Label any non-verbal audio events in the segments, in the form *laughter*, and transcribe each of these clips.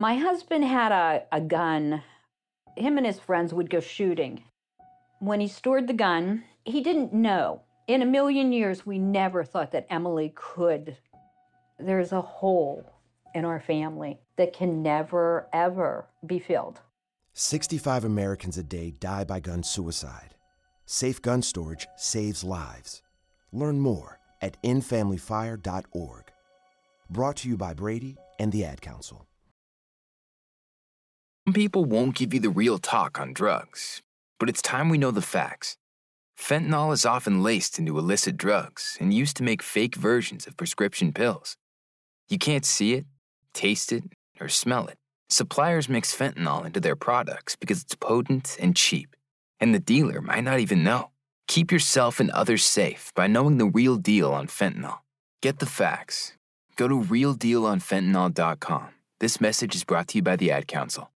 My husband had a, a gun. Him and his friends would go shooting. When he stored the gun, he didn't know. In a million years, we never thought that Emily could. There's a hole in our family that can never, ever be filled. 65 Americans a day die by gun suicide. Safe gun storage saves lives. Learn more at endfamilyfire.org. Brought to you by Brady and the Ad Council. Some people won't give you the real talk on drugs, but it's time we know the facts. Fentanyl is often laced into illicit drugs and used to make fake versions of prescription pills. You can't see it, taste it, or smell it. Suppliers mix fentanyl into their products because it's potent and cheap, and the dealer might not even know. Keep yourself and others safe by knowing the real deal on fentanyl. Get the facts. Go to realdealonfentanyl.com. This message is brought to you by the Ad Council.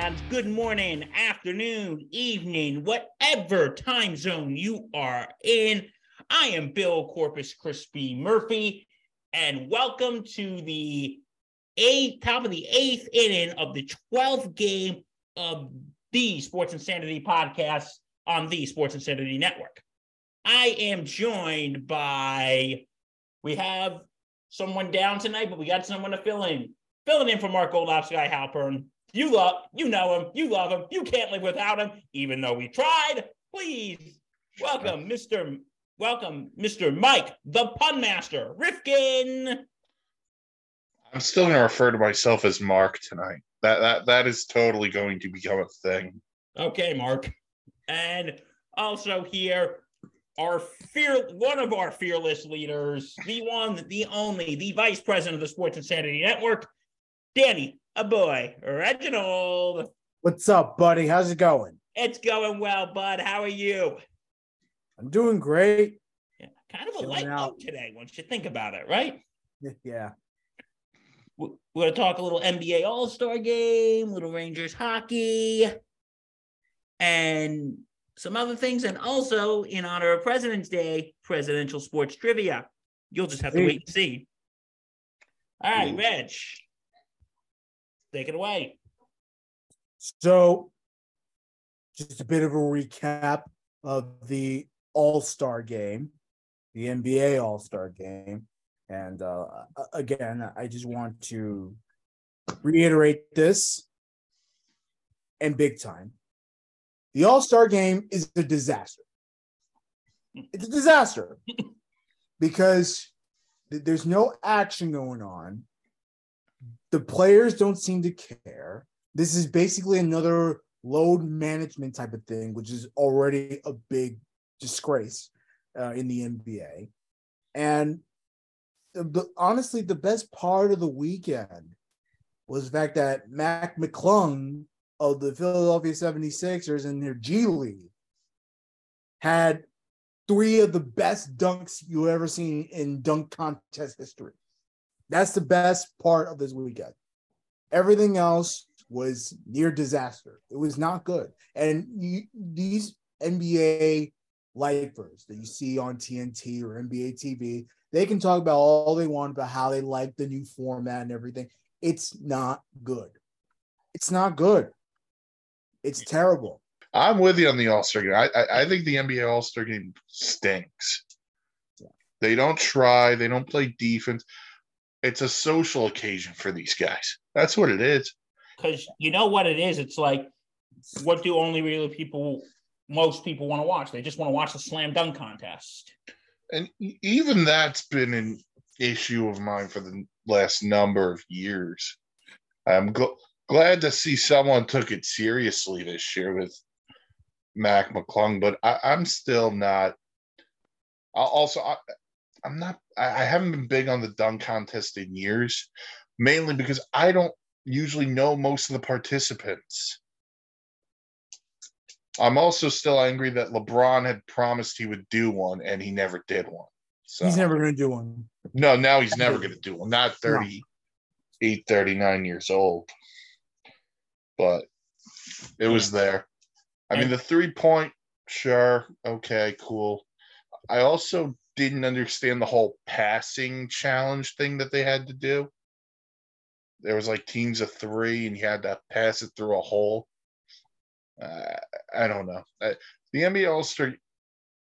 Fans? Good morning, afternoon, evening, whatever time zone you are in. I am Bill Corpus Crispy Murphy, and welcome to the eighth, top of the eighth inning of the 12th game of the Sports Insanity podcast on the Sports Insanity Network. I am joined by, we have someone down tonight, but we got someone to fill in filling in for Mark Goldop, Sky Halpern. You love, you know him, you love him, you can't live without him, even though we tried. Please welcome Mr. Welcome, Mr. Mike, the pun master, Rifkin. I'm still going to refer to myself as Mark tonight. That that that is totally going to become a thing. Okay, Mark. And also here, our fear one of our fearless leaders, the one, the only, the vice president of the Sports Insanity Network, Danny, a boy, Reginald. What's up, buddy? How's it going? It's going well, bud. How are you? I'm doing great. Yeah, kind of a Chilling light out. today, once you think about it, right? *laughs* Yeah. We- We're going to talk a little NBA All Star game, little Rangers hockey, and some other things. And also, in honor of President's Day, presidential sports trivia. You'll just have to wait and see. All right, Reg, take it away. So, just a bit of a recap of the All Star game, the NBA All Star game. And uh, again, I just want to reiterate this and big time. The All Star game is a disaster. It's a disaster *laughs* because th- there's no action going on. The players don't seem to care this is basically another load management type of thing, which is already a big disgrace uh, in the NBA. And the, the- honestly, the best part of the weekend was the fact that Mac McClung of the Philadelphia 76ers in their G League had three of the best dunks you ever seen in dunk contest history. That's the best part of this weekend. Everything else was near disaster. It was not good. And you, these NBA lifers that you see on TNT or NBA TV, they can talk about all they want about how they like the new format and everything. It's not good. It's not good. It's terrible. I'm with you on the All Star game. I, I I think the NBA All Star game stinks. They don't try. They don't play defense. It's a social occasion for these guys. That's what it is. Because you know what it is? It's like, what do only really people, most people want to watch? They just want to watch the slam dunk contest. And even that's been an issue of mine for the last number of years. I'm gl- glad to see someone took it seriously this year with Mac McClung, but I, I'm still not I'll also, I, I'm not. I, I haven't been big on the dunk contest in years, mainly because I don't usually know most of the participants. I'm also still angry that LeBron had promised he would do one and he never did one. So He's never going to do one. no, now he's never going to do one. Not 38, 39 years old. But it was there. I mean, the three point, sure, okay, cool. I also didn't understand the whole passing challenge thing that they had to do. There was like teams of three, and you had to pass it through a hole. Uh, I don't know. Uh, the NBA All Star,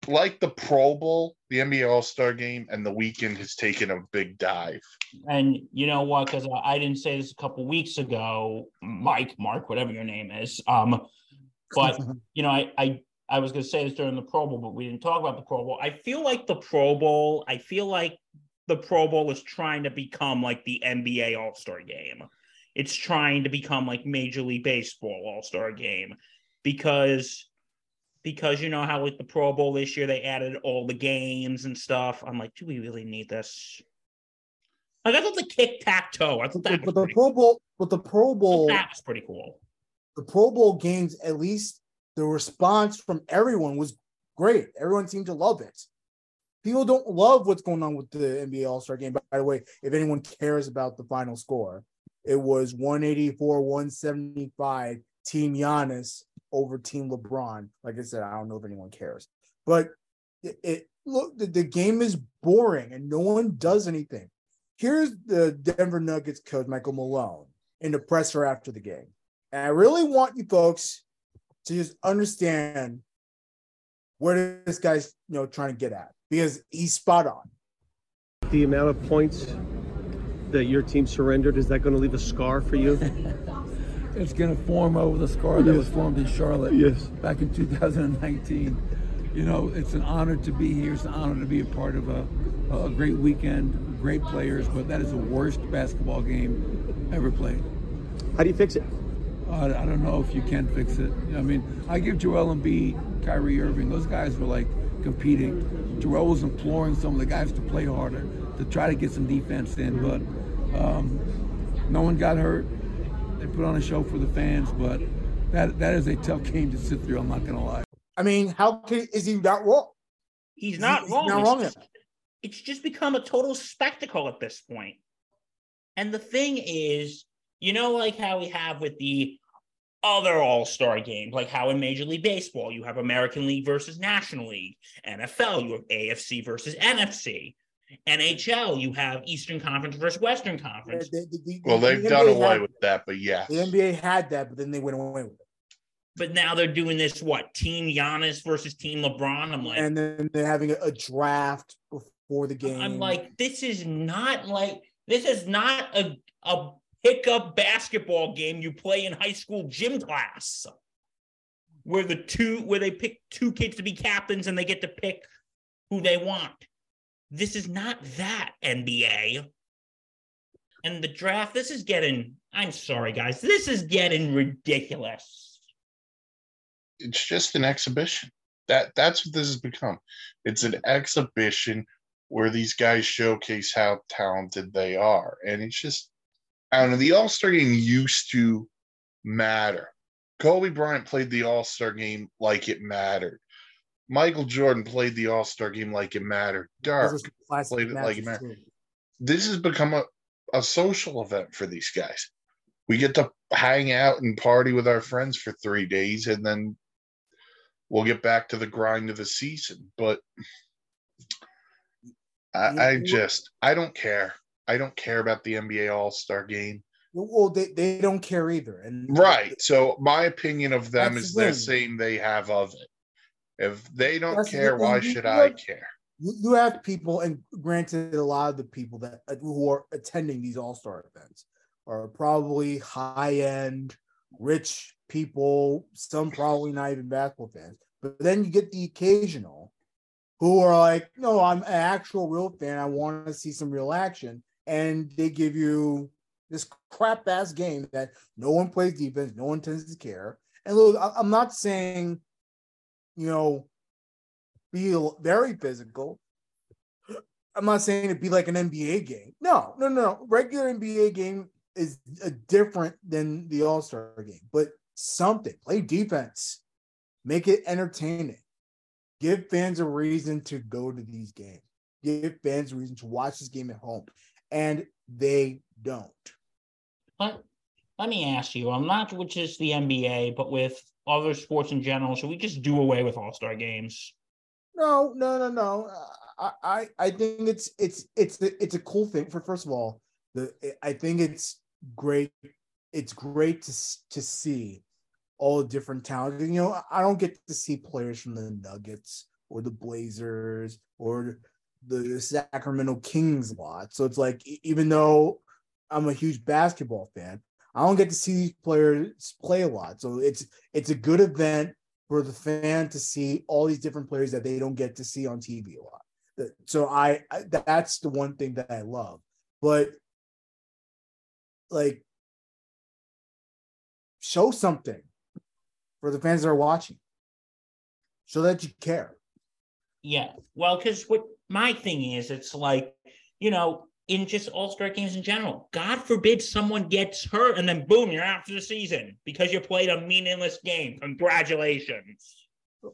like the Pro Bowl, the NBA All Star game, and the weekend has taken a big dive. And you know what? Because I didn't say this a couple weeks ago, Mike, Mark, whatever your name is. Um, but *laughs* you know, I I I was going to say this during the Pro Bowl, but we didn't talk about the Pro Bowl. I feel like the Pro Bowl. I feel like the Pro Bowl is trying to become like the NBA All Star Game. It's trying to become like Major League Baseball All Star Game because because you know how with the Pro Bowl this year they added all the games and stuff. I'm like, do we really need this? Like I thought the kick tack toe. I thought that but the Pro Bowl, but the Pro. Bowl, That was pretty cool. the Pro Bowl games, at least the response from everyone was great. Everyone seemed to love it. People don't love what's going on with the NBA All Star game. By the way, if anyone cares about the final score, it was 184 175 Team Giannis over Team LeBron. Like I said, I don't know if anyone cares, but it, it look the, the game is boring and no one does anything. Here's the Denver Nuggets coach Michael Malone in the presser after the game. And I really want you folks to just understand where this guy's you know trying to get at because he's spot on. The amount of points that your team surrendered, is that going to leave a scar for you? *laughs* It's going to form over the scar that was formed in Charlotte Yes. back in 2019. You know, it's an honor to be here. It's an honor to be a part of a, a great weekend, great players, but that is the worst basketball game ever played. How do you fix it? I, I don't know if you can fix it. I mean, I give Joel Embiid, Kyrie Irving, those guys were like competing. Joel was imploring some of the guys to play harder, to try to get some defense in, but um, no one got hurt. They put on a show for the fans, but that that is a tough game to sit through. I'm not gonna lie. I mean, how can is he not wrong? He's He's- not he's wrong. not It's wrong just- it's just become a total spectacle at this point. And the thing is, you know, like how we have with the other All Star games, like how in Major League Baseball you have American League versus National League, NFL you have AFC versus NFC, NHL you have Eastern Conference versus Western Conference. The- the- the- Well, they've done NBA away had- with that, but yeah. The NBA had that, but then they went away with it. But now they're doing this what Team Giannis versus Team LeBron. I'm like, And then they're having a, a draft before the game. I'm like, this is not like this is not a a pickup basketball game you play in high school gym class, where the two where they pick two kids to be captains and they get to pick who they want. This is not that NBA. And the draft, this is getting. I'm sorry, guys. This is getting ridiculous. it's just an exhibition. That that's what this has become. It's an exhibition where these guys showcase how talented they are, and it's just I don't know. The All Star game used to matter. Kobe Bryant played the All Star game like it mattered. Michael Jordan played the All Star game like it mattered. Dirk Those are classic played it like man. too. this has become a, a social event for these guys. We get to hang out and party with our friends for three days and then we'll get back to the grind of the season. But I, I just I don't care. I don't care about the NBA All Star game. Well, they, they don't care either. And Right. So my opinion of them is the they're saying they have of it. If they don't That's the care, why should You I care? you, you have people, and granted, a lot of the people that uh, who are attending these All Star events are probably high end, rich people. Some probably not even basketball fans. But then you get the occasional who are like, "No, I'm an actual real fan. I want to see some real action," and they give you this crap ass game that no one plays defense, no one tends to care. And look, I'm not saying, you know, be very physical. I'm not saying it'd be like an NBA game. No, no, no. Regular NBA game is different than the All Star game, but something. Play defense, make it entertaining. Give fans a reason to go to these games. Give fans a reason to watch this game at home, and they don't. Let, let me ask you, I'm not with just the NBA, but with other sports in general. Should we just do away with All Star games? No, no, no, no. I, I, I think it's it's it's the, it's a cool thing. For first of all, the I think it's great. It's great to to see all the different talents. You know, I don't get to see players from the Nuggets or the Blazers or the Sacramento Kings a lot. So it's like even though I'm a huge basketball fan, I don't get to see these players play a lot. So it's it's a good event for the fan to see all these different players that they don't get to see on TV a lot. So I, I that's the one thing that I love. But like show something for the fans that are watching. Show that you care. Yeah. Well, because what my thing is, it's like, you know, in just all star games in general, God forbid someone gets hurt and then boom, you're out for the season because you played a meaningless game. Congratulations.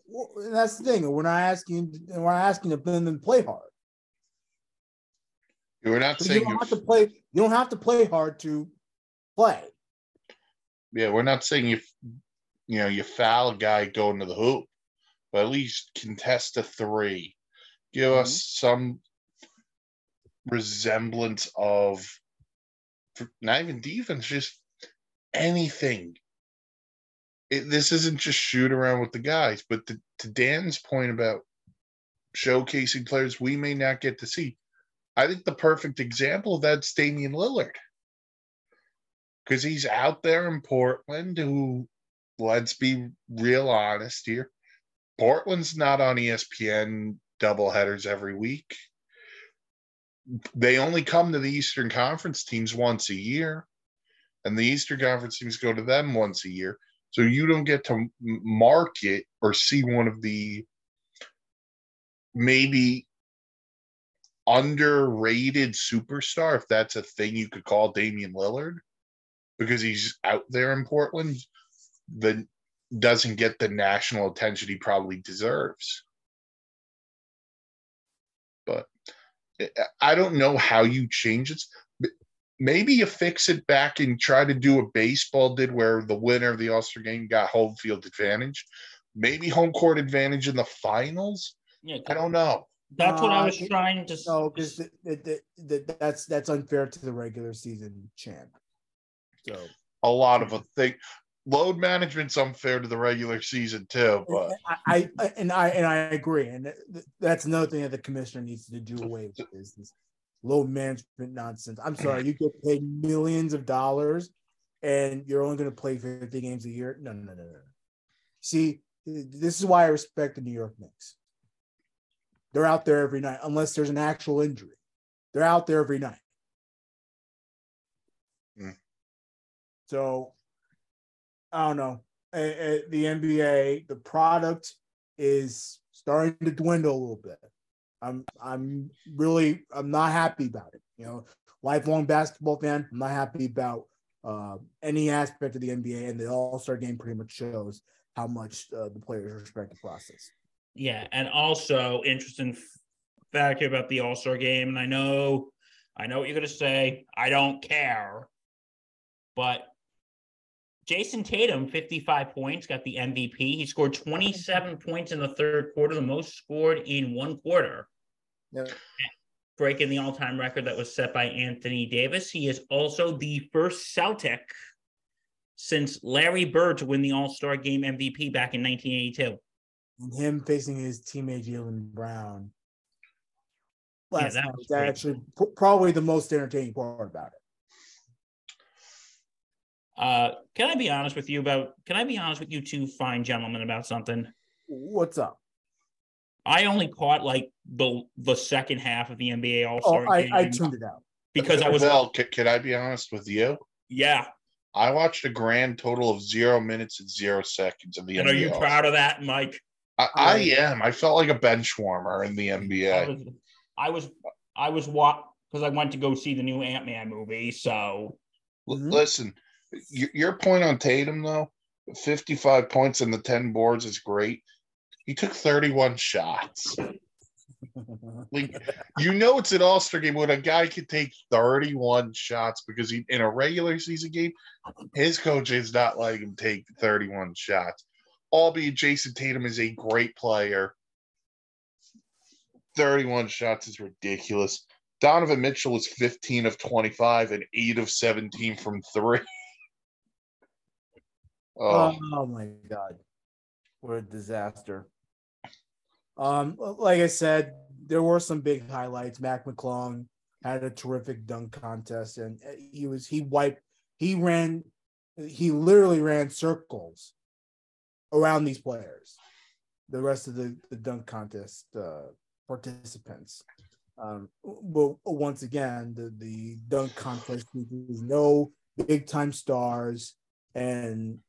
Well, that's the thing. We're not asking. We're not asking them to play hard. We're not saying you don't you, have to play. You don't have to play hard to play. yeah, we're not saying you, you know, you foul a guy going to the hoop, but at least contest a three. Give Mm-hmm. us some resemblance of not even defense, just anything. It, this isn't just shoot around with the guys, but to, to Dan's point about showcasing players we may not get to see, I think the perfect example of that's Damian Lillard. Because he's out there in Portland, who, let's be real honest here, Portland's not on E ESPN doubleheaders every week. They only come to the Eastern Conference teams once a year, and the Eastern Conference teams go to them once a year. So you don't get to market or see one of the maybe underrated superstar, if that's a thing you could call Damian Lillard, because he's out there in Portland, that doesn't get the national attention he probably deserves. But I- I don't know how you change it. Maybe you fix it back and try to do what baseball did, where the winner of the All Star game got home field advantage. Maybe home court advantage in the finals. Yeah, I don't know. that's what I Uh, was trying to. s- No, because th- th- th- th- that's that's unfair to the regular season champ. So A lot of a thing. Load management's unfair to the regular season too, but I, I and I and I agree, and that's another thing that the commissioner needs to do away with is this low management nonsense. I'm sorry, you get paid millions of dollars, and you're only going to play 50 games a year. No, no, no, no. no. See, this is why I respect the New York Knicks. They're out there every night, unless there's an actual injury. They're out there every night. Mm. So I don't know. The NBA, the product is starting to dwindle a little bit. I'm I'm really I'm not happy about it. You know, lifelong basketball fan. I'm not happy about uh, any aspect of the NBA, and the All Star game pretty much shows how much uh, the players respect the process. Yeah, and also interesting fact about the All Star game, and I know, I know what you're gonna say. I don't care, but Jayson Tatum, 55 points, got the MVP. He scored 27 points in the third quarter, the most scored in one quarter, Yeah. breaking the all-time record that was set by Anthony Davis. He is also the first Celtic since Larry Bird to win the All Star Game MVP back in 1982. And him facing his teammate Jaylen Brown. Yeah, Last that night was great. actually probably the most entertaining part about it. Uh, can I be honest with you about? Can I be honest with you two fine gentlemen about something? What's up? I only caught like the the second half of the NBA All Oh, Star I, game I tuned it out. because I was Well, can, can I be honest with you? yeah. I watched a grand total of zero minutes and zero seconds of the NBA. And are NBA. you proud of that, Mike? I, I am. I felt like a bench warmer in the I NBA. was, I was, I was what because I went to go see the new Ant Man movie. So L- Mhm. Listen, y- your point on Tatum though, 55 points and the 10 boards is great. He took 31 shots. *laughs* Like you know it's an all-star game when a guy can take 31 shots because he in a regular season game, his coach is not letting him take 31 shots. Albeit Jayson Tatum is a great player. 31 shots is ridiculous. Donovan Mitchell was 15 of 25 and 8 of 17 from three. Oh, Oh, my god, what a disaster! Um, like I said, there were some big highlights. Mac McClung had a terrific dunk contest, and uh, he was he wiped, he ran, he literally ran circles around these players. The rest of the the dunk contest uh, participants. Um, but once again, the the dunk contest no big time stars and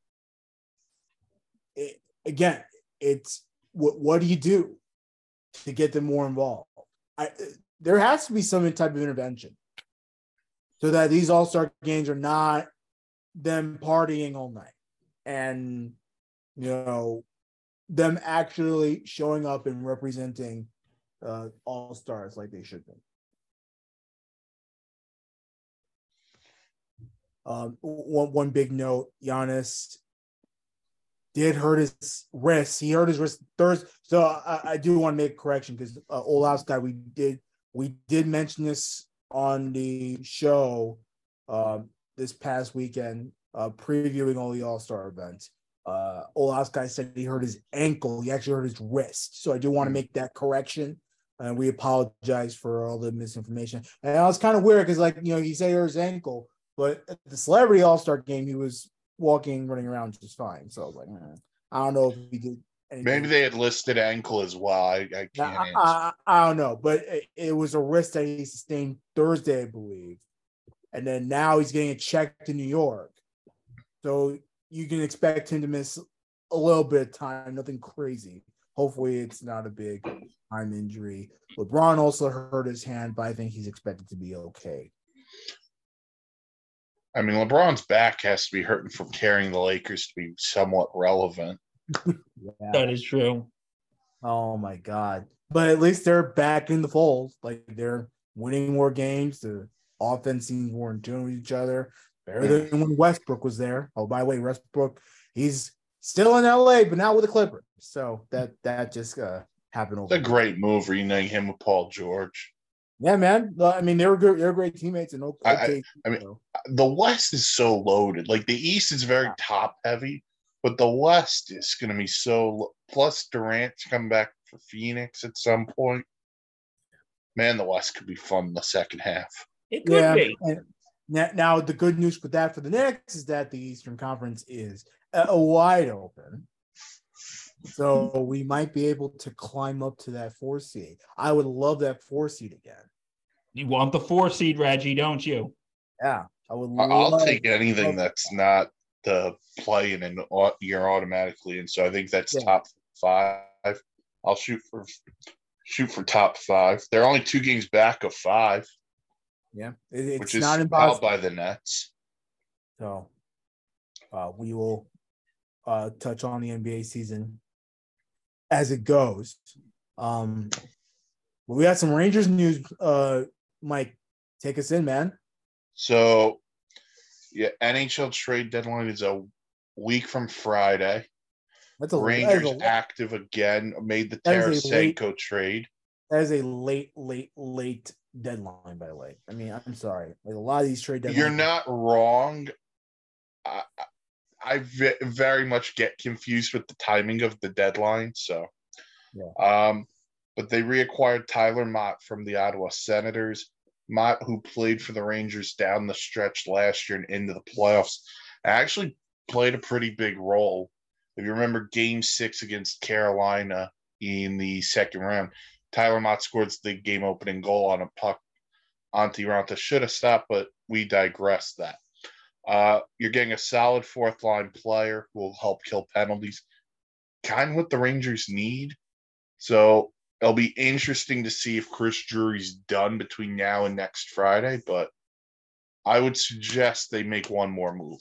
again, it's what what do you do to get them more involved? I there has to be some type of intervention so that these all star games are not them partying all night and you know them actually showing up and representing uh, all stars like they should be. Um, one one big note: Giannis did hurt his wrist. He hurt his wrist Thursday. So I, I do want to make a correction because uh, Olaus guy, we did we did mention this on the show um, this past weekend, uh, previewing all the All Star events. Uh, Olaus guy said he hurt his ankle. He actually hurt his wrist. So I do want to make that correction. And we apologize for all the misinformation. And it was kind of weird because, like, you know, he said he hurt his ankle, but at the Celebrity All Star game, he was walking, running around just fine. So I was like, eh, I don't know if he did. Anything. maybe they had listed ankle as well. I, I I, can't answer. I, I don't know, but it, it was a wrist that he sustained Thursday, I believe, and then now he's getting checked in New York. So you can expect him to miss a little bit of time, nothing crazy. Hopefully, it's not a big time injury. LeBron also hurt his hand, but I think he's expected to be okay. I mean, LeBron's back has to be hurting from carrying the Lakers to be somewhat relevant. Yeah. that is true. Oh my god! But at least they're back in the fold. Like they're winning more games. The offense seems more in tune with each other. Better than when Westbrook was there. Oh, by the way, Westbrook, he's still in LA, but not with the Clippers. So that that just uh, happened It's a over. great move reuniting him with Paul George. Yeah, man. I mean, they were good. They're great teammates. And okay, I- I- I mean, The West is so loaded. Like the East is very top heavy, but the West is going to be so. lo- Plus, Durant's come back for Phoenix at some point. Man, the West could be fun the second half. It could yeah. be. Now, now, the good news with that for the Knicks is that the Eastern Conference is uh, wide open. So we might be able to climb up to that four seed. I would love that four seed again. You want the four seed, Reggie, don't you? Yeah, I would. I- I'll take anything that's not the play in an au- year automatically, and so I think that's Yeah. top five. I'll shoot for shoot for top five. They're only two games back of five, Yeah, it- it's which is not held impossible. by the Nets. So uh, we will uh, touch on the NBA season as it goes. Um, but we got some Rangers news. Uh, Mike, take us in, man. So, yeah, NHL trade deadline is a week from Friday. That's a Rangers is a, active again, made the That a late- Tarasenko trade. that is a late, late, late deadline. By the way, I mean I'm sorry. Like a lot of these trade deadlines. You're not wrong. I, I- I very much get confused with the timing of the deadline. So, Yeah. um, but they reacquired Tyler Motte from the Ottawa Senators. Motte, who played for the Rangers down the stretch last year and into the playoffs, actually played a pretty big role. If you remember Game Six against Carolina in the second round, Tyler Motte scored the game-opening goal on a puck Antti Raanta should have stopped, but we digress that. Uh, you're getting a solid fourth line player who will help kill penalties, kind of what the Rangers need. So it'll be interesting to see if Chris Drury's done between now and next Friday, but I would suggest they make one more move.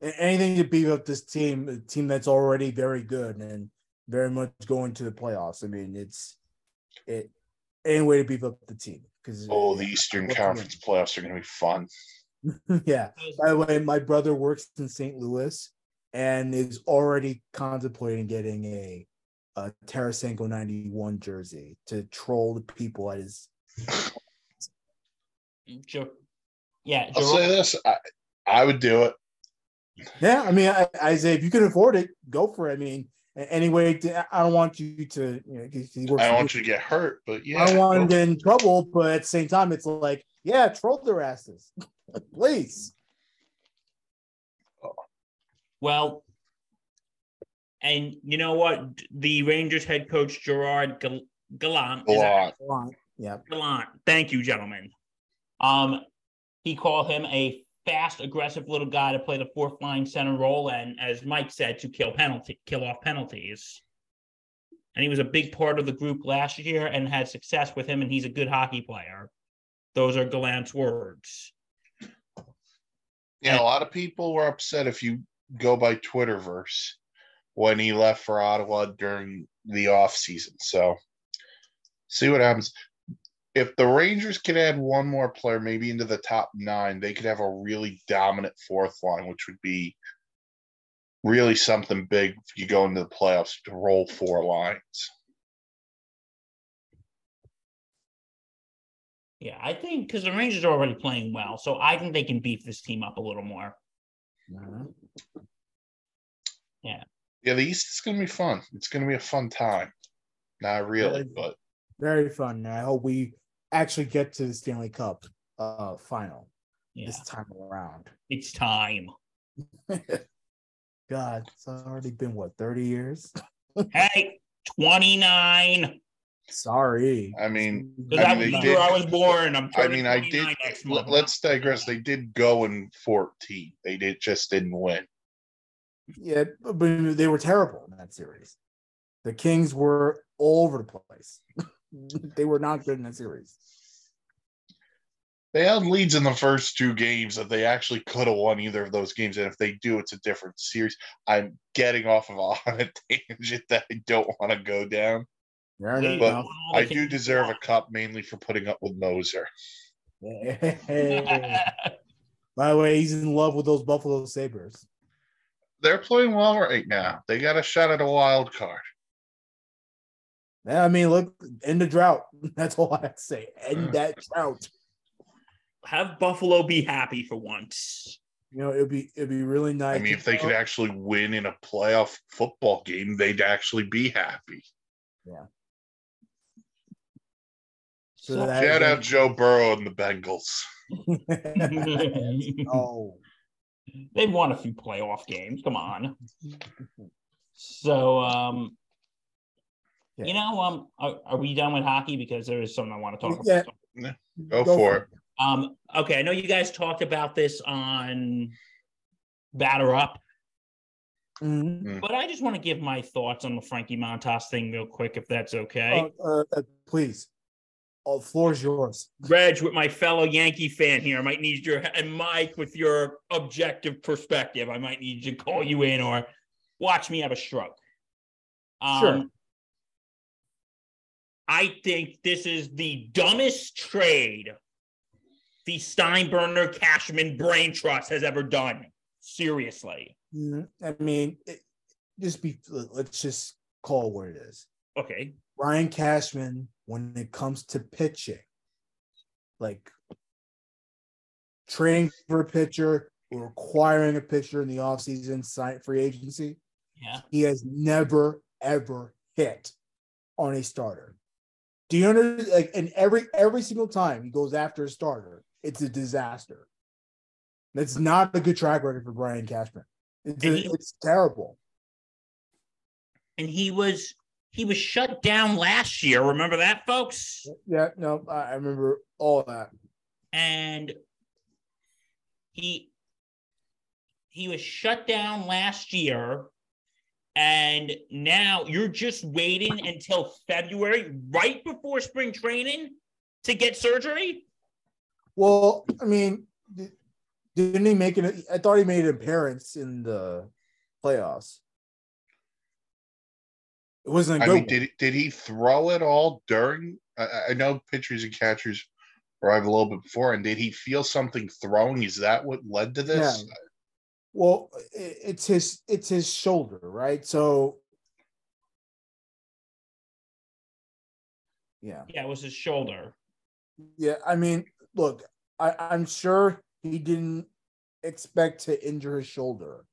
Anything to beef up this team, a team that's already very good and very much going to the playoffs. I mean, it's it any way to beef up the team because Oh, the Eastern Conference playoffs are going to be fun. *laughs* yeah. By the way, my brother works in St. Louis and is already contemplating getting a, a Tarasenko 91 jersey to troll the people at his. Jo- yeah, I'll Jerome- say this: I, I would do it. Yeah, I mean, I, I say if you can afford it, go for it. I mean, anyway, I don't want you to, you know, 'cause he works I don't want you to get hurt, but yeah, I don't want him to get in trouble, but at the same time, it's like, yeah, troll their asses, *laughs* please. Well, and you know what? The Rangers head coach Gerard Gal- Gallant. a is that- Yeah, Gallant. Thank you, gentlemen. Um, he called him a fast, aggressive little guy to play the fourth line center role, and as Mike said, to kill penalty, kill off penalties. And he was a big part of the group last year and had success with him, and he's a good hockey player. Those are Gallant's words. Yeah, a lot of people were upset if you go by Twitterverse when he left for Ottawa during the off season. So see what happens. If the Rangers could add one more player, maybe into the top nine, they could have a really dominant fourth line, which would be really something big if you go into the playoffs to roll four lines. Yeah, I think because the Rangers are already playing well, so I think they can beef this team up a little more. Mm-hmm. Yeah, the East is going to be fun. It's going to be a fun time. Not really, Yeah. but very fun. And I hope we actually get to the Stanley Cup uh final Yeah, this time around. it's time. *laughs* God, it's already been what 30 years. *laughs* Hey, 29. Sorry. I mean, I that mean, they year did- I was born. I'm I mean, I did. 29 next month. let- Let's digress. They did go in 14. They did just didn't win. Yeah, but they were terrible in that series. The Kings were all over the place. *laughs* they were not good in that series. They had leads in the first two games that they actually could have won either of those games. And if they do, it's a different series. I'm getting off of a, *laughs* on a tangent that I don't want to go down. Fair They But enough. I do deserve a cup mainly for putting up with Moser. *laughs* By the way, he's in love with those Buffalo Sabres. They're playing well right now. They got a shot at a wild card. Yeah, I mean, look, end the drought. *laughs* That's all I have to say. End mm. that drought. Have Buffalo be happy for once. You know, it'd be it'd be really nice. I mean, if they could uh, actually win in a playoff football game, they'd actually be happy. So So- that- Shout out Joe Burrow and the Bengals. *laughs* *laughs* oh, They've won a few playoff games. Come on. *laughs* So, um, you know, um, are, are we done with hockey? Because there is something I want to talk Yeah. about. Go, for it. Um, okay, I know you guys talked about this on Batter Up, Mhm. but I just want to give my thoughts on the Frankie Montas thing real quick, if that's okay. Uh, uh, uh, please, oh, the floor is yours. Reg, with my fellow Yankee fan here, I might need your and Mike with your objective perspective. I might need to call you in or watch me have a stroke. Um, Sure. I think this is the dumbest trade the Steinbrenner Cashman Brain Trust has ever done. Seriously. Mhm. I mean, it, just be. Let's just call what it is. Okay. Brian Cashman, when it comes to pitching, like training for a pitcher or acquiring a pitcher in the offseason, sign free agency, Yeah. he has never ever hit on a starter. Do you understand? like and every every single time he goes after a starter, it's a disaster. That's not a good track record for Brian Cashman. It's, a- he- it's terrible. And he was he was shut down last year. Remember that, folks? Yeah, no, I remember all that. and he he was shut down last year And now you're just waiting until February, right before spring training, to get surgery. Well, I mean, didn't he make it? I thought he made an appearance in the playoffs. It wasn't a I good mean, one. did did he throw it all during? I, I- I know pitchers and catchers arrive a little bit before, and did he feel something throwing? Is that what led to this? Well, it's his it's his shoulder, right? So yeah. Yeah, it was his shoulder. Yeah, I mean, look, I, I'm sure he didn't expect to injure his shoulder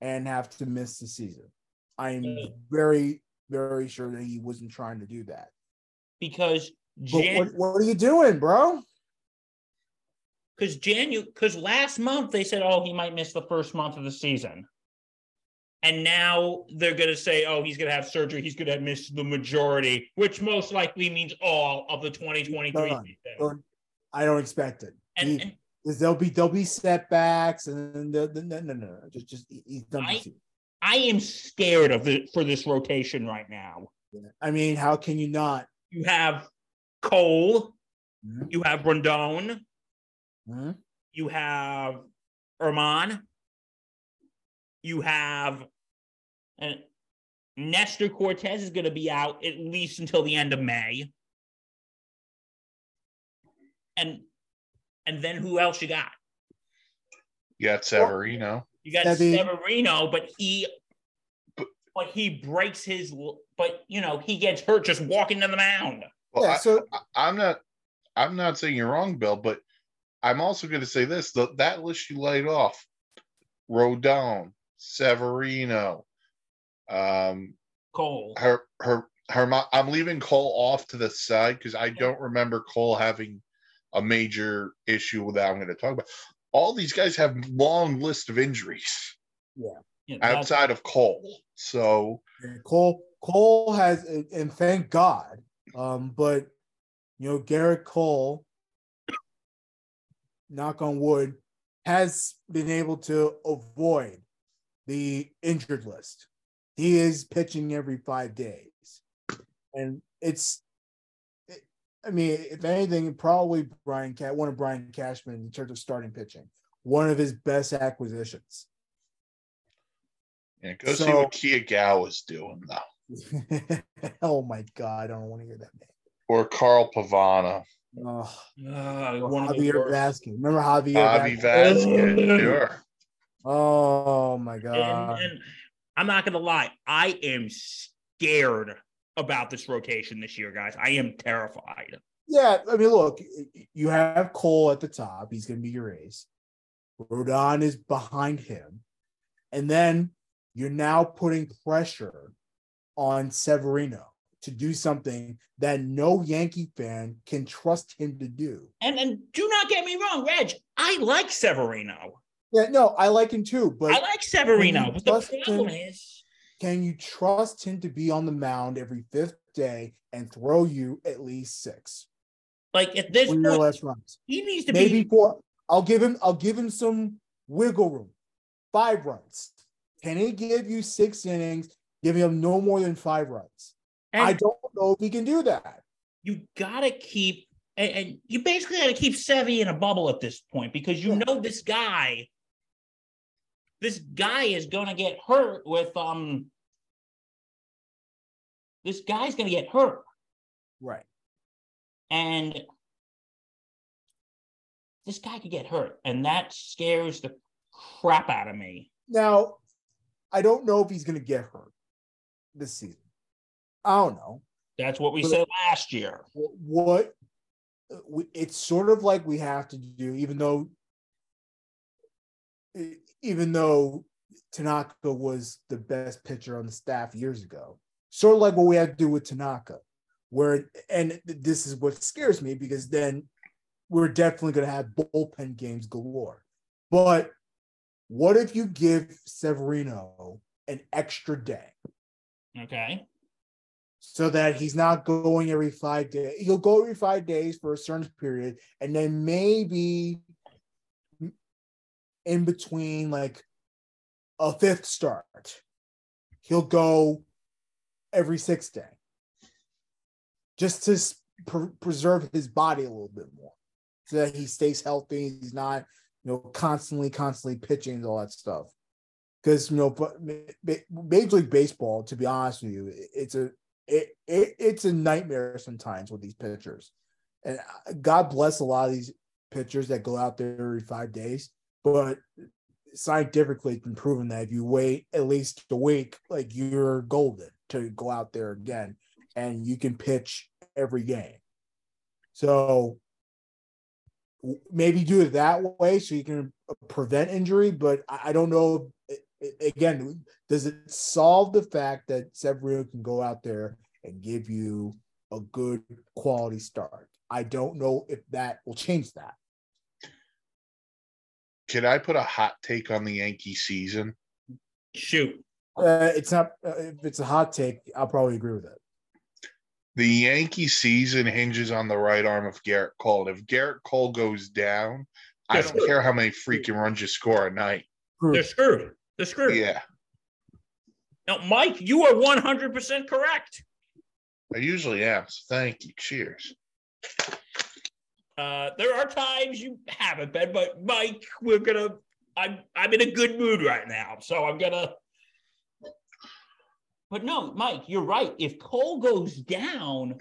and have to miss the season. I'm very, very sure that he wasn't trying to do that. Because Jan, what, what are you doing, bro? because Janu, because last month they said, oh, he might miss the first month of the season. And now they're going to say, oh, he's going to have surgery. He's going to miss the majority, which most likely means all of the 2023 season. I don't expect it. And, He- and there'll be there'll be setbacks and no no no no just just he's done. I-. I am scared of it for this rotation right now. I mean, how can you not? You have Cole, Mhm. you have Rodon, Mhm. you have Erman, you have and Nestor Cortes is going to be out at least until the end of May. And and then who else you got? You got Severino. You got Sevy. Severino, but he But- but he breaks his but you know, he gets hurt just walking to the mound. Well, yeah, I, so I, I'm not. I'm not saying you're wrong, Bill, but I'm also going to say this: the, that list you laid off, Rodon, Severino, um, Cole. her her her. I'm leaving Cole off to the side because I don't remember Cole having a major issue that. I'm going to talk about. All these guys have long list of injuries Yeah, that's- outside of Cole. So Cole Cole has and and thank God. Um, but you know, Gerrit Cole, knock on wood, has been able to avoid the injured list. He is pitching every five days. And it's it- I mean, if anything, probably Brian Cat one of Brian Cashman in terms of starting pitching, one of his best acquisitions. yeah, go see So- what Kei Igawa's doing though, *laughs* oh my god, I don't want to hear that name. or Carl Pavano, Oh, one of the Javier worst. Vazquez. Remember Javier Bobby Vazquez? Vazquez. *laughs* Sure. Oh my And, god. and I'm not gonna lie, I am scared about this rotation this year, guys. I am terrified. Yeah, I mean, look, you have Cole at the top. He's going to be your ace. Rodon is behind him. And then you're now putting pressure on Severino to do something that no Yankee fan can trust him to do. And and do not get me wrong, Reg. I like Severino. Yeah, no, I like him too, but I like Severino, but the problem then- is can you trust him to be on the mound every fifth day and throw you at least six like at this point, last runs? he needs to maybe be four. I'll give him. I'll give him some wiggle room. Five runs. Can he give you six innings? Giving him no more than five runs. and I don't know if he can do that. you gotta keep and, and you basically gotta keep Sevy in a bubble at this point because you Yeah. know this guy. This guy is gonna get hurt with um. This guy's gonna get hurt, Right. and this guy could get hurt, and that scares the crap out of me. Now, I don't know if he's going to get hurt this season. I don't know. That's what we But- said last year. what it's sort of like we have to do, even though, even though Tanaka was the best pitcher on the staff years ago, sort of like what we have to do with Tanaka, where and this is what scares me because then we're definitely going to have bullpen games galore. But what if you give Severino an extra day? Okay. so that he's not going every five days. He'll go every five days for a certain period, and then maybe in between, like a fifth start, he'll go every sixth day just to pre- preserve his body a little bit more so that he stays healthy. He's not, you know, constantly, constantly pitching and all that stuff. Because you know, Major League Baseball, to be honest with you, it's a it, it it's a nightmare sometimes with these pitchers. And uh, God bless a lot of these pitchers that go out there every five days, but scientifically it's been proven that if you wait at least a week, like you're golden to go out there again and you can pitch every game. So maybe do it that way so you can prevent injury, but I I don't know. I- I- Again, does it solve the fact that Severino can go out there and give you a good quality start? I don't know if that will change that. Can I put a hot take on the Yankee season? Shoot. Uh, it's not. Uh, if it's a hot take, I'll probably agree with it. The Yankee season hinges on the right arm of Gerrit Cole. And if Gerrit Cole goes down, I don't sir. care how many freaking runs you score a night. They're screwed. They're screwed. Yeah. Now, Mike, you are 100% correct. I usually am. So thank you. Cheers. Uh, there are times you haven't been, but Mike, we're gonna. I'm I'm in a good mood right now, so I'm gonna. But no, Mike, you're right. If Cole goes down,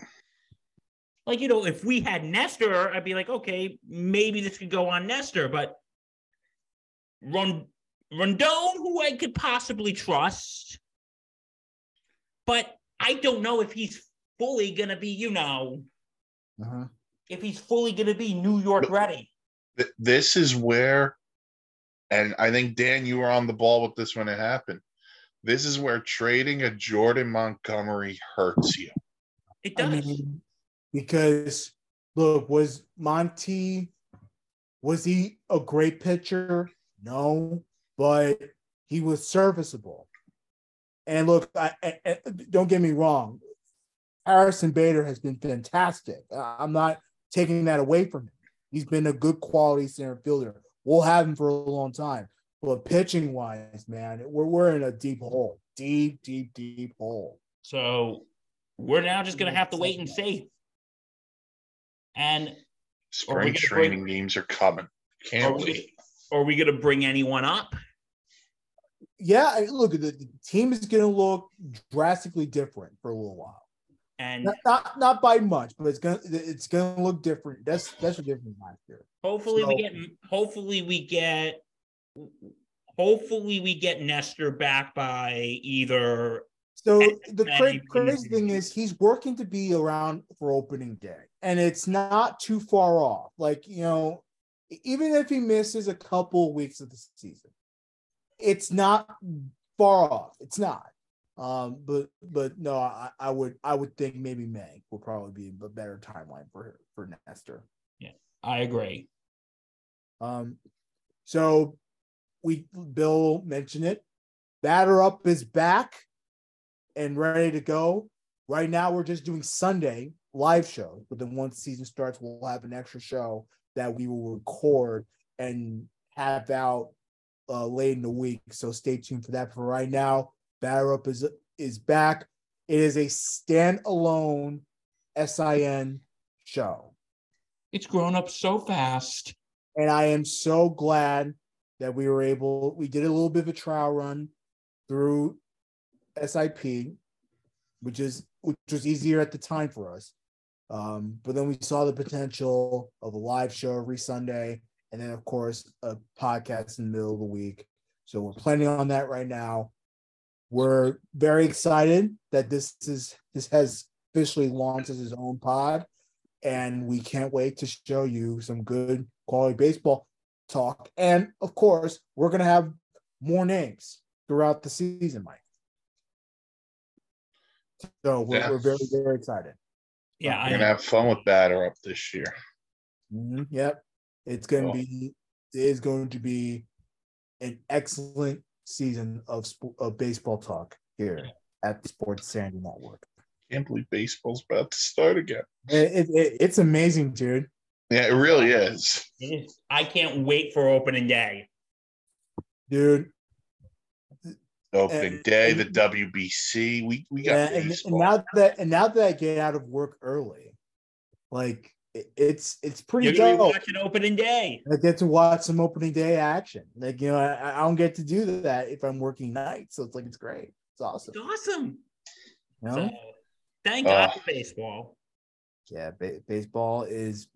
like you know, if we had Nestor, I'd be like, okay, maybe this could go on Nestor, but Rond Rodon, who I could possibly trust, but I don't know if he's fully gonna be, you know, Uh-huh. if he's fully going to be New York ready. This is where, and I think Dan, you were on the ball with this when it happened. This is where trading a Jordan Montgomery hurts you. It I does. mean, because look, was Monty was he a great pitcher? No, but he was serviceable. And look, I, I- I- don't get me wrong, Harrison Bader has been fantastic. I'm not taking that away from him. He's been a good quality center fielder. We'll have him for a long time. But pitching wise, man, we're, we're in a deep hole, deep, deep, deep hole. so we're now just going to have to wait and see. And Spring gonna training games are coming. Can't we, wait. are we going to bring anyone up? yeah, I- look, the, the team is going to look drastically different for a little while. And Not, not not by much, but it's gonna it's gonna look different. That's that's what different last year. hopefully we get hopefully we get hopefully we get Nestor back by either So the cra- crazy thing is he's working to be around for opening day, and it's not too far off. Like you know, even if he misses a couple weeks of the season, it's not far off. It's not. Um, but but no, I, I would I would think maybe May will probably be a better timeline for for Nestor. Yeah, I agree. Um, so we Bill mentioned it. Batter up is back and ready to go. Right now, we're just doing Sunday live shows, but then once season starts, we'll have an extra show that we will record and have out uh, late in the week. So stay tuned for that. For right now, Batter Up is is back. It is a standalone SIN show. It's grown up so fast. and I am so glad that we were able. We did a little bit of a trial run through SIP, which is which was easier at the time for us. Um, but then we saw the potential of a live show every Sunday, and then of course a podcast in the middle of the week. So we're planning on that right now. We're very excited that this is this has officially launched as his own pod, and we can't wait to show you some good quality baseball talk. And of course, we're gonna have more names throughout the season, Mike. So we're, Yeah. we're very very excited. Yeah, We're I gonna have fun with batter up this year. Mhm, Yep, it's going to Cool. be it is going to be an excellent season of sp- of baseball talk here at the Sports Insanity Network. Can't believe baseball's about to start again. It, it, it- it's amazing, dude. Yeah, it really is. it is- I can't wait for opening day. Dude, Opening And- day, and- the WBC. We we got Yeah, and, and now that and now that I get out of work early, like it, it's it's pretty You're gonna be dope. watching opening day. I get to watch some opening day action. Like you know, I, I don't get to do that if I'm working nights, so it's like it's great. It's awesome. It's awesome. You know? So, thank God Uh, for baseball. yeah, ba- baseball is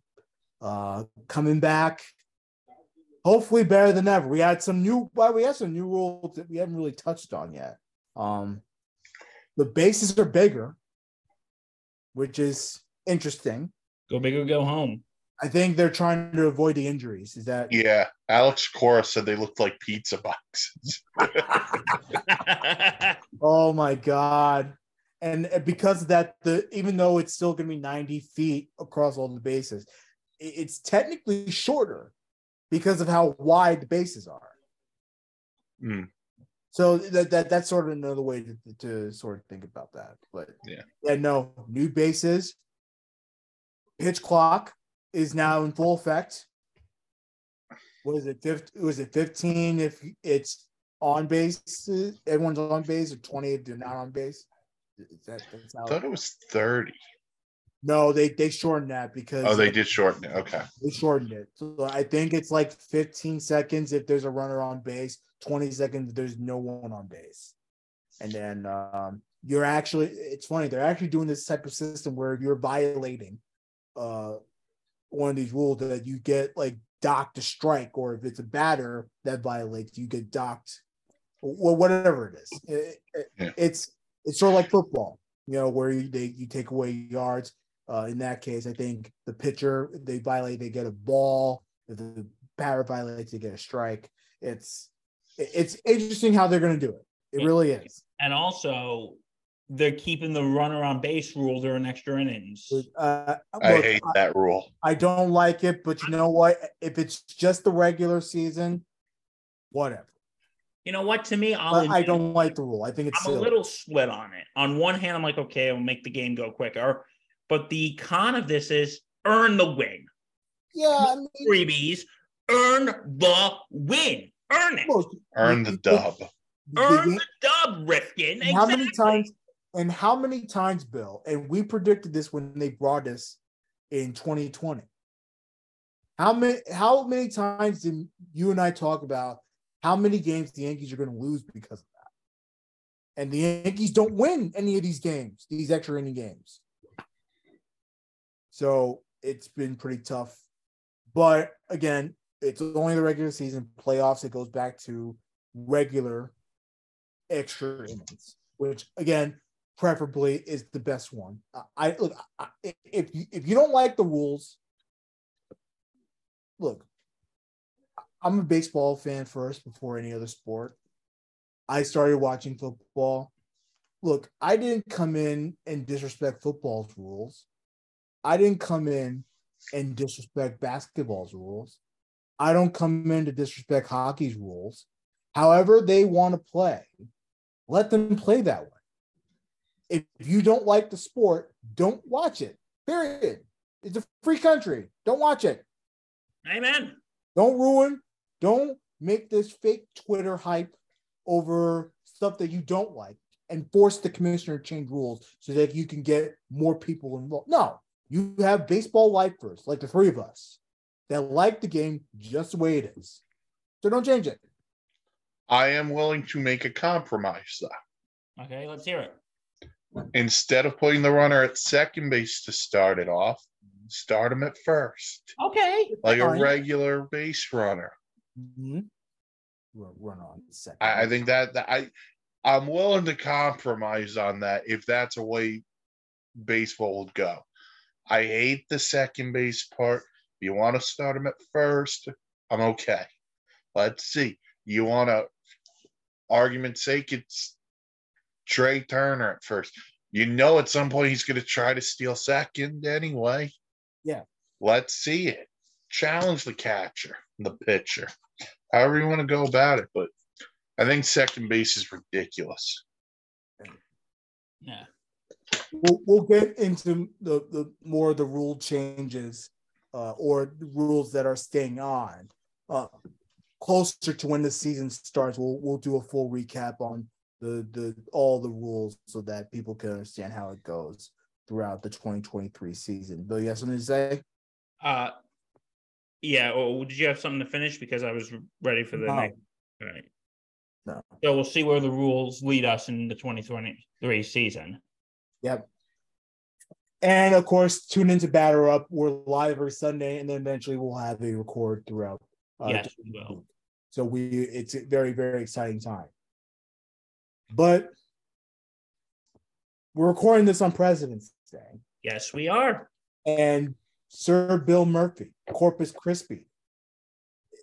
uh coming back. Hopefully better than ever. We had some new well, we had some new rules that we haven't really touched on yet. Um the bases are bigger, which is interesting. Go big or go home. I think they're trying to avoid the injuries. Is that yeah, Alex Cora said they looked like pizza boxes. *laughs* *laughs* oh my god. And because of that, the even though it's still gonna be 90 feet across all the bases, i- it's technically shorter because of how wide the bases are. Hmm. So that, that that's sort of another way to, to sort of think about that. But Yeah. yeah, no, new bases. Pitch clock is now in full effect. What is it? 15, was it 15 if it's on base? Everyone's on base, or 20 if they're not on base? Is that, that's I thought it was 30. No, they they shortened that because Oh, they did shorten it. Okay. they shortened it. So I think it's like 15 seconds if there's a runner on base, 20 seconds if there's no one on base. And then um, you're actually, it's funny, they're actually doing this type of system where you're violating uh, one of these rules that you get like docked a strike, or if it's a batter that violates, you get docked, or whatever it is. It- it- Yeah. It's it's sort of like football, you know, where you they you take away yards. Uh, in that case, I think the pitcher they violate, they get a ball. If the batter violates, they get a strike. It's it's interesting how they're going to do it. It really is. And also, they're keeping the runner on base rule during extra innings. Uh, I look, hate that rule. I don't like it, but you know what? If it's just the regular season, whatever. You know what? To me, I'll But I don't like the rule. I think it's I'm a little split on it. On one hand, I'm like, okay, it'll make the game go quicker. But the con of this is earn the win. yeah. I mean, Freebies, earn the win. Earn it. look, Earn the dub. Earn the dub, Rifkin. And How many times? And how many times, Bill? And we predicted this when they brought this in 2020. How many? How many times did you and I talk about how many games the Yankees are going to lose because of that? And the Yankees don't win any of these games, these extra inning games. So it's been pretty tough. But again, it's only the regular season playoffs. It goes back to regular extra innings, which again, preferably is the best one. I- look I, if you, if you don't like the rules, look, I'm a baseball fan first before any other sport. I started watching football. Look, I didn't come in and disrespect football's rules. I didn't come in and disrespect basketball's rules. I don't come in to disrespect hockey's rules. However, they want to play, let them play that way. If you don't like the sport, don't watch it. Period. It's a free country. Don't watch it. Amen. Don't ruin, don't make this fake Twitter hype over stuff that you don't like and force the commissioner to change rules so that you can get more people involved. No, you have baseball lifers like the three of us that like the game just the way it is. So don't change it. I am willing to make a compromise though. Okay, let's hear it. Instead of putting the runner at second base to start it off, start him at first, Okay. like a Fine. regular base runner. Mhm. Run, run on second. I, I think that, that I I'm willing to compromise on that if that's a way baseball would go. I hate the second base part. If you want to start him at first, I'm okay. Let's see. You want to argument's sake, it's Trea Turner at first. You know at some point he's gonna try to steal second anyway. Yeah. Let's see it. Challenge the catcher, the pitcher. However you want to go about it, but I think second base is ridiculous. Yeah. We'll, we'll get into the, the more of the rule changes uh, or rules that are staying on uh, closer to when the season starts. We'll we'll do a full recap on the the all the rules so that people can understand how it goes throughout the 2023 season. Bill, you have something to say? Uh, yeah. Or did you have something to finish? Because I was ready for the No. next. All right. No. So we'll see where the rules lead us in the 2023 season. Yep. And of course, tune into Batter Up. We're live every Sunday, and then eventually we'll have a record throughout. uh, Yes, we will. So we, it's a very, very exciting time. But we're recording this on President's Day, Yes, we are. and Sir Bill Murphy, Corpus Crispy,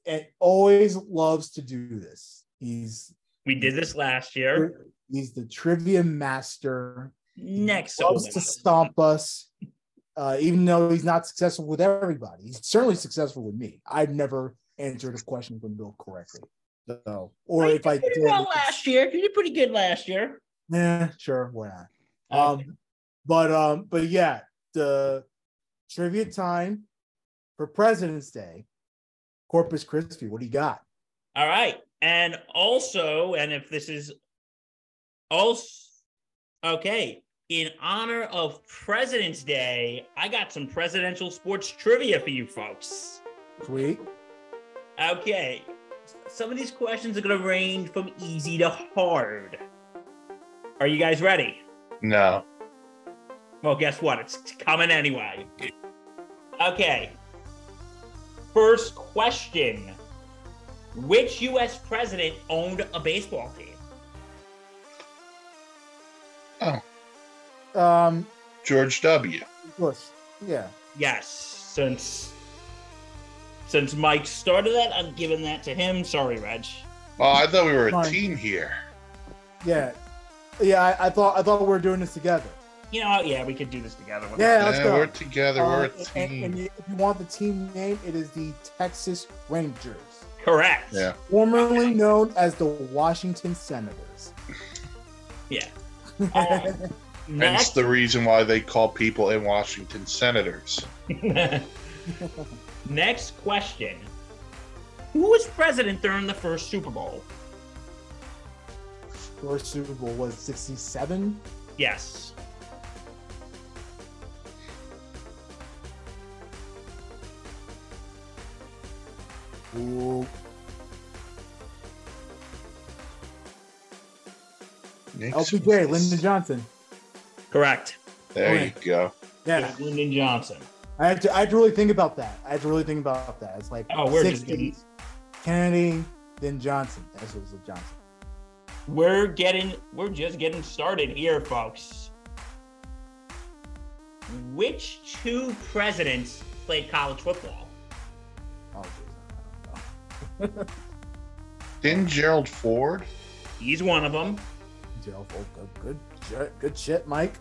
and always loves to do this. He's We did this last year. he's the trivia master. Next, loves to stomp us, uh, even though he's not successful with everybody. He's certainly successful with me. I've never answered a question from Bill correctly. So, or if I did, well last year. You did pretty good last year. yeah, sure, why not? Okay. Um, but um, but yeah, the trivia time for President's Day, Corpus Crispy. What do you got? All right. And also, and if this is also okay, in honor of President's Day, I got some presidential sports trivia for you folks. Sweet. Okay. Some of these questions are going to range from easy to hard. Are you guys ready? No. Well, guess what? It's coming anyway. Okay. First question Which U.S. president owned a baseball team? Um, George W. of course, yeah. Yes, since since Mike started that, I'm giving that to him. Sorry, Reg. Oh, I thought we were a Fine. team here. Yeah, yeah. I, I thought I thought we were doing this together. You know, yeah, we could do this together. Yeah, let's Yeah, go. we're together. we're Uh, a and, team. and if you want the team name, it is the Texas Rangers, correct. yeah. formerly known as the Washington Senators. Yeah. Uh, *laughs* Hence the reason why they call people in Washington senators. *laughs* next question: Who was president during the first Super Bowl? First Super Bowl was '67. Yes. Ooh, Nixon. LBJ, Lyndon Johnson. Correct. There Okay. you go. Yeah, Lyndon Johnson. I had to. I had to really think about that. I had to really think about that. It's like Oh, we're just 60s, Kennedy, then Johnson. That's what was Johnson. We're getting we're just getting started here, folks. Which two presidents played college football? Oh, geez, I don't know. Didn't Gerald Ford? He's one of them. Gerald Ford, good, good, shit, good shit, Mike.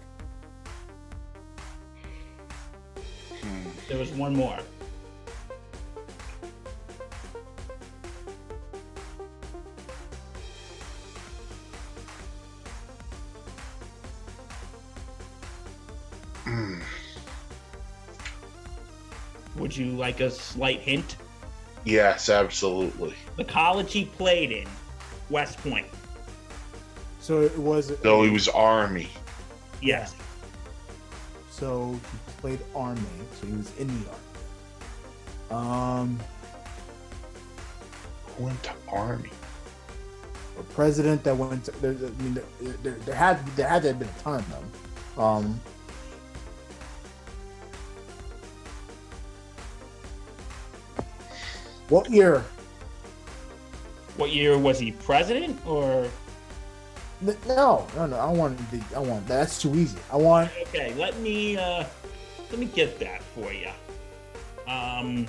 Hmm. There was one more. Would you like a slight hint? Yes, absolutely. The college he played in, West Point. So it was. Though he was Army. Yes. So he played Army. So he was in the Army. Um, Who went to Army? a president that went. To, there, I mean, there, there, there had there had to have been a ton of them. Um, what year? What year was he president or N- No, no, no. I want the. I want that's too easy. I want. Okay, let me uh let me get that for you. Um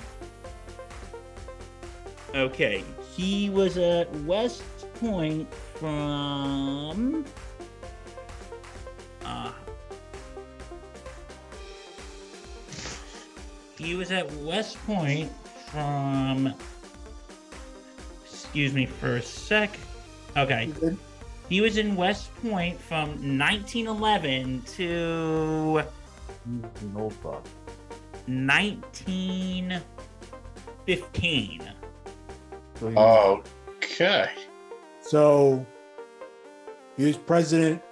Okay, he was at West Point from uh He was at West Point from Excuse me for a sec. Okay. He was in West Point from 1911 to An old fuck. 1915. So, he- Okay. so He was president.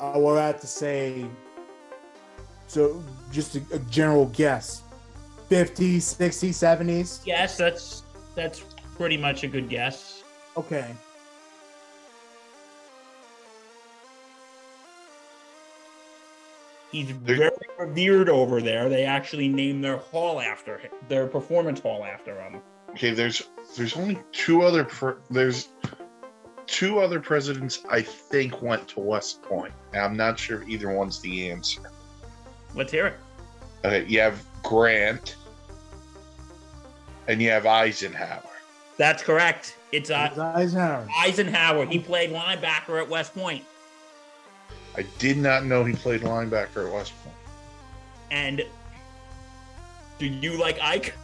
I would have to say. So, just a, a general guess 50s, 60s, 70s. Yes, that's that's pretty much a good guess. Okay. He's very revered over there. They actually named their hall after him, their performance hall after him. Okay, there's there's only two other pre- there's two other presidents I think went to West Point. I'm not sure if either one's the answer. Let's hear it. Okay, you have Grant and you have Eisenhower. That's correct. It's It was uh, Eisenhower. Eisenhower. He played linebacker at West Point. I did not know he played linebacker at West Point. And do you like Ike?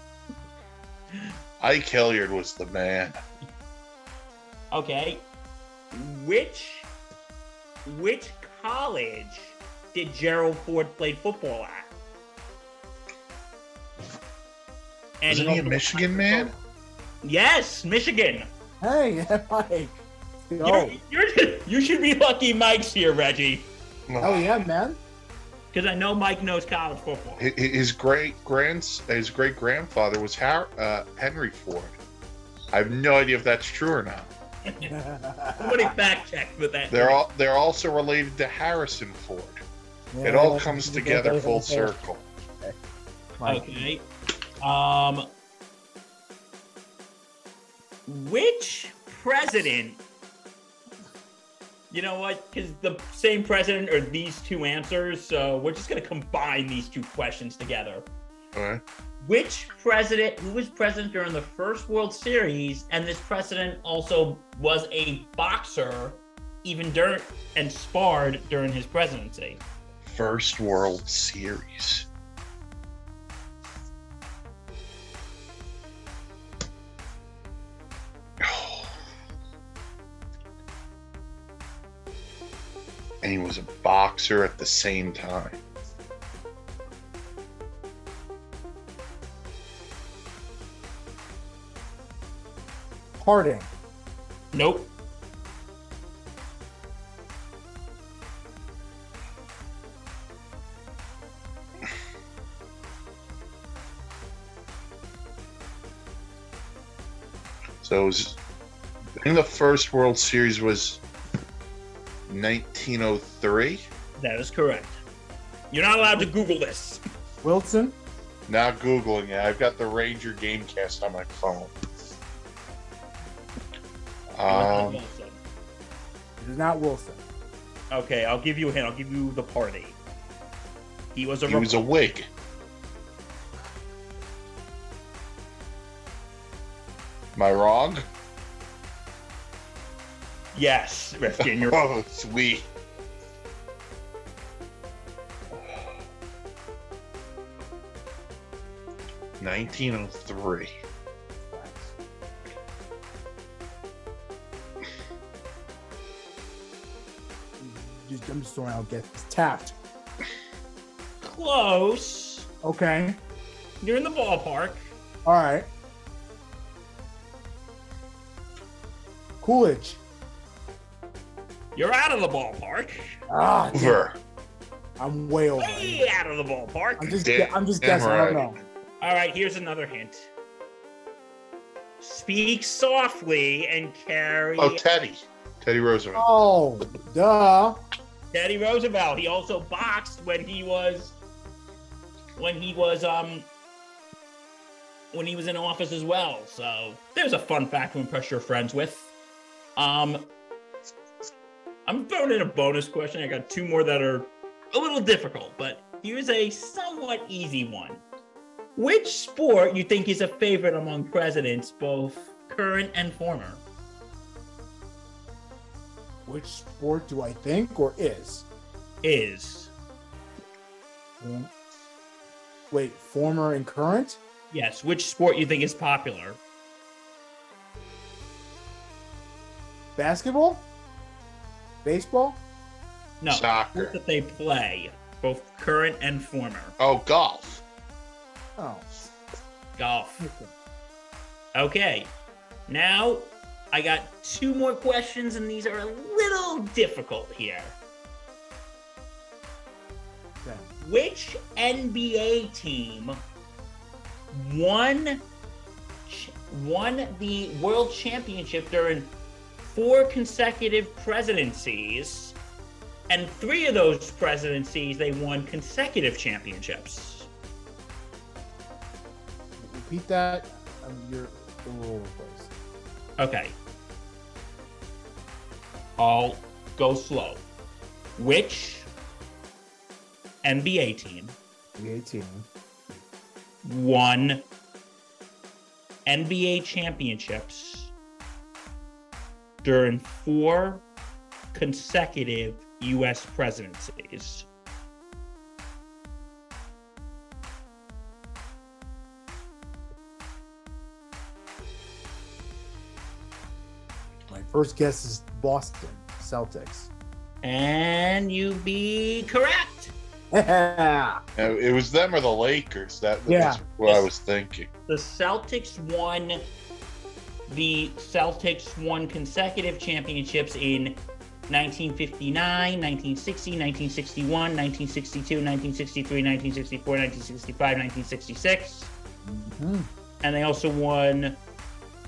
Ike Hilliard was the man. Okay. Which which college did Gerald Ford play football at? And Wasn't he a Michigan man? Yes, Michigan. Hey, *laughs* Mike. You, Oh, *laughs* you're, you should be lucky Mike's here, Reggie, Oh yeah, man. because I know Mike knows college football. Hi- hi- His great grands his great grandfather was Har- uh, Henry Ford. I have no idea if that's true or not. *laughs* Somebody fact check with that. They're all they're also related to Harrison Ford. It all comes together full circle. Mike. Okay. Um, which president? You know what? Because the same president are these two answers, so we're just gonna combine these two questions together. All right. Which president, who was president during the first World Series, and this president also was a boxer, even during and sparred during his presidency? First World Series. He was a boxer at the same time. Harding. Nope. So it was, I think the first World Series was 1903. That is correct. You're not allowed to Google this. Wilson. Not Googling it. I've got the Ranger Gamecast on my phone. Um, It is not Wilson. okay, I'll give you a hint. I'll give you the party. He was a. he was a Whig. Am I wrong? Yes, Rifkin. You're Oh, sweet. Nineteen oh three. Just, I'm just throwing out guess. Taft. close. Okay. You're in the ballpark. All right. Coolidge. You're out of the ballpark. Ah, damn. Over. I'm way over. Way out of the ballpark. I'm just, Damn- I'm just damn guessing. I don't know. All right, here's another hint. Speak softly and carry Oh, Teddy. Teddy Roosevelt. Oh, duh. Teddy Roosevelt. He also boxed when he was when he was um when he was in office as well. So there's a fun fact to impress your friends with. Um I'm throwing in a bonus question. I got two more that are a little difficult, but here's a somewhat easy one. Which sport you think is a favorite among presidents, both current and former? Which sport do I think or is? Is. Wait, former and current? yes, which sport you think is popular? Basketball? Baseball? No, Soccer. that they play, both current and former. Oh, golf. Oh. Golf. okay. Okay, now I got two more questions, and these are a little little difficult here. Okay. Which NBA team won ch- won the world championship during four consecutive presidencies, and three of those presidencies they won consecutive championships. Repeat that. Um, you're a little over the place. Okay. I'll go slow. Which NBA team NBA team won NBA championships during four consecutive U.S. presidencies? My first guess is Boston Celtics. And you be correct. Yeah. Uh, It was them or the Lakers. That, Yeah. that's what I was thinking. The Celtics won. The Celtics won consecutive championships in 1959, 1960, 1961, 1962, 1963, 1964, 1965, 1966. Mhm. And they also won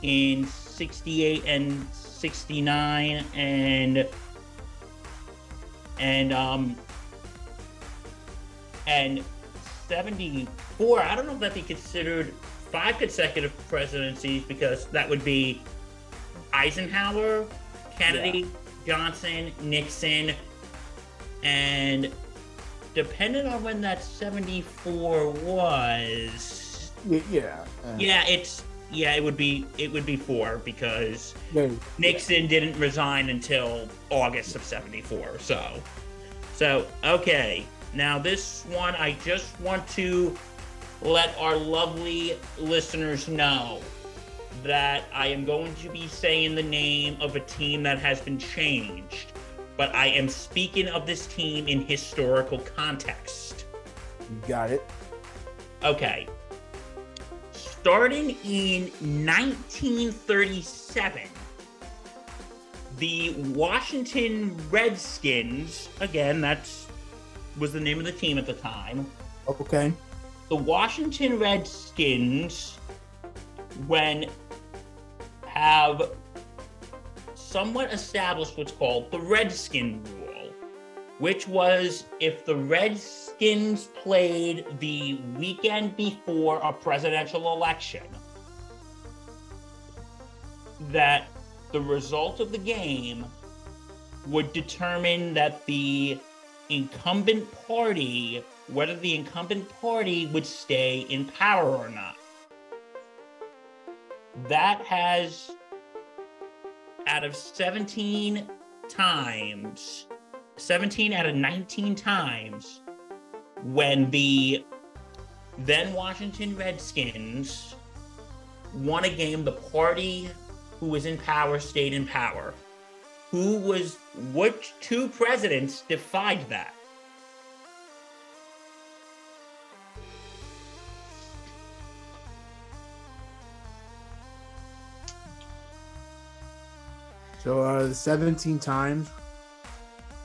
in 68 and 69 and and um and 74 i don't know if that'd be considered five consecutive presidencies because that would be eisenhower kennedy johnson nixon and depending on when that 74 was Yeah. uh, yeah it's yeah it would be it would be four because yeah. Nixon didn't resign until August of 74. So, so okay. Now, this one, I just want to let our lovely listeners know that I am going to be saying the name of a team that has been changed, but I am speaking of this team in historical context. You got it. Okay. Starting in 1937, the Washington Redskins, again, that's was the name of the team at the time. Okay. The Washington Redskins, when have somewhat established what's called the Redskin rule, which was if the Redskins played the weekend before a presidential election, that the result of the game would determine that the incumbent party, whether the incumbent party would stay in power or not. That has, out of 17 times, 17 out of 19 times, when the then Washington Redskins won a game, the party who was in power stayed in power. Who was which two presidents defied that? So uh, 17 times.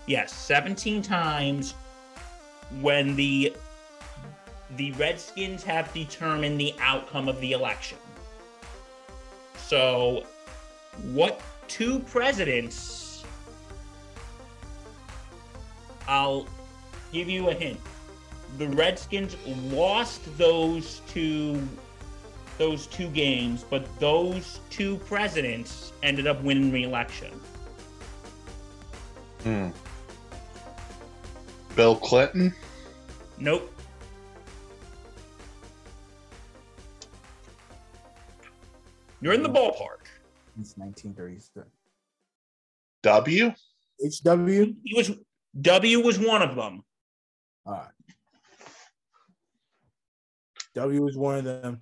Yes, 17 times when the the Redskins have determined the outcome of the election. So, what two presidents I'll give you a hint. The Redskins lost those two those two games, but those two presidents ended up winning re-election. Hmm. Bill Clinton. Nope. You're in the ballpark. It's 1937. W. HW. He was W was one of them. All right. W was one of them.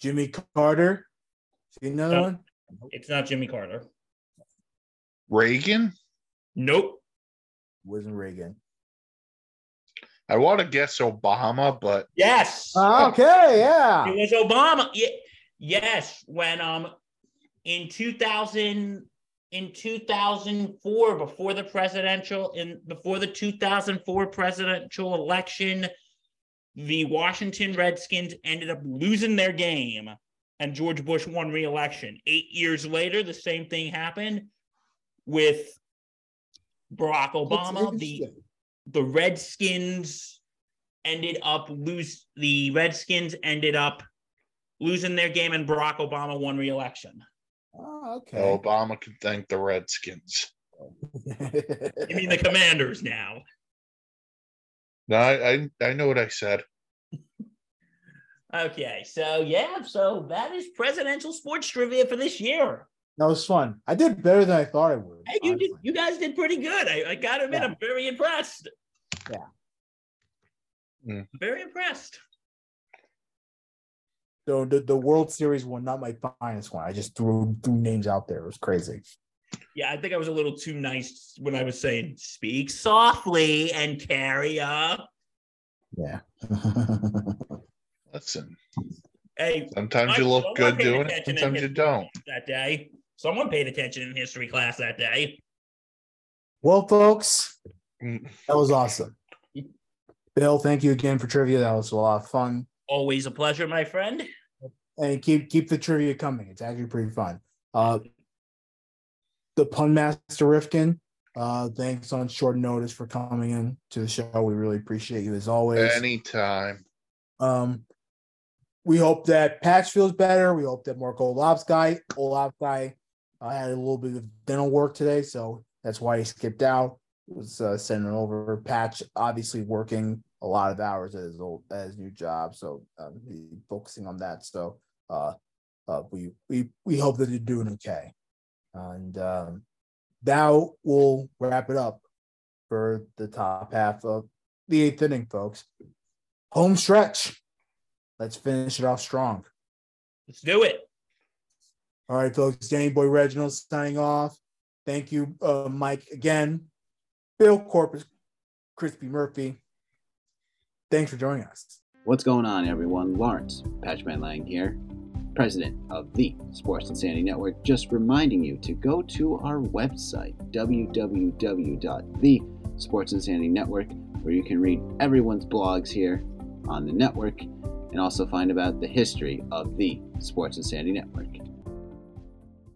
Jimmy Carter. See another No. one? It's not Jimmy Carter. Reagan. Nope. Wasn't Reagan. I want to guess Obama, but Yes. okay, yeah. It was Obama. Ye- yes, when um in 2000 in 2004 before the presidential in before the 2004 presidential election the Washington Redskins ended up losing their game and George Bush won re-election. 8 years later the same thing happened with Barack Obama the the Redskins ended up lose the Redskins ended up losing their game and Barack Obama won re-election. Oh, okay. Obama can thank the Redskins. *laughs* You mean the Commanders now? No, I, I I know what I said. Okay, so yeah, so that is presidential sports trivia for this year. that was fun. I did better than I thought I would. Hey, you did, you guys did pretty good. I, I gotta admit, Yeah. I'm very impressed. Yeah. Mm. Very impressed. So the, the World Series one, not my finest one. I just threw threw names out there. It was crazy. Yeah, I think I was a little too nice when I was saying speak softly and carry up. Yeah. *laughs* Listen, Hey, sometimes you look good doing it, sometimes you don't. That day, someone paid attention in history class that day. well, folks, Mm. that was awesome. Bill, thank you again for trivia. That was a lot of fun. Always a pleasure, my friend. And keep keep the trivia coming. It's actually pretty fun. Uh the pun master Rifkin. Uh thanks on short notice for coming in to the show. We really appreciate you as always. Anytime. Um, we hope that Patch feels better. We hope that Mark Olavsky, Olavsky, uh, had a little bit of dental work today, so that's why he skipped out. Was uh, sending over Patch, obviously working a lot of hours at his old at his new job, so um, focusing on that. So, uh, uh, we we we hope that you're doing okay, and um, now we'll wrap it up for the top half of the eighth inning, folks home stretch. Let's finish it off strong. Let's do it. All right, folks. Danny Boy Reginald signing off. Thank you, uh, Mike, again. Bill Corpus, Crispy Murphy. Thanks for joining us. What's going on, everyone? Lawrence Patchman Lang here, president of the Sports Insanity Network. Just reminding you to go to our website, www.thesportsinsanity network, where you can read everyone's blogs here on the network and also find about the history of the Sports Insanity Network.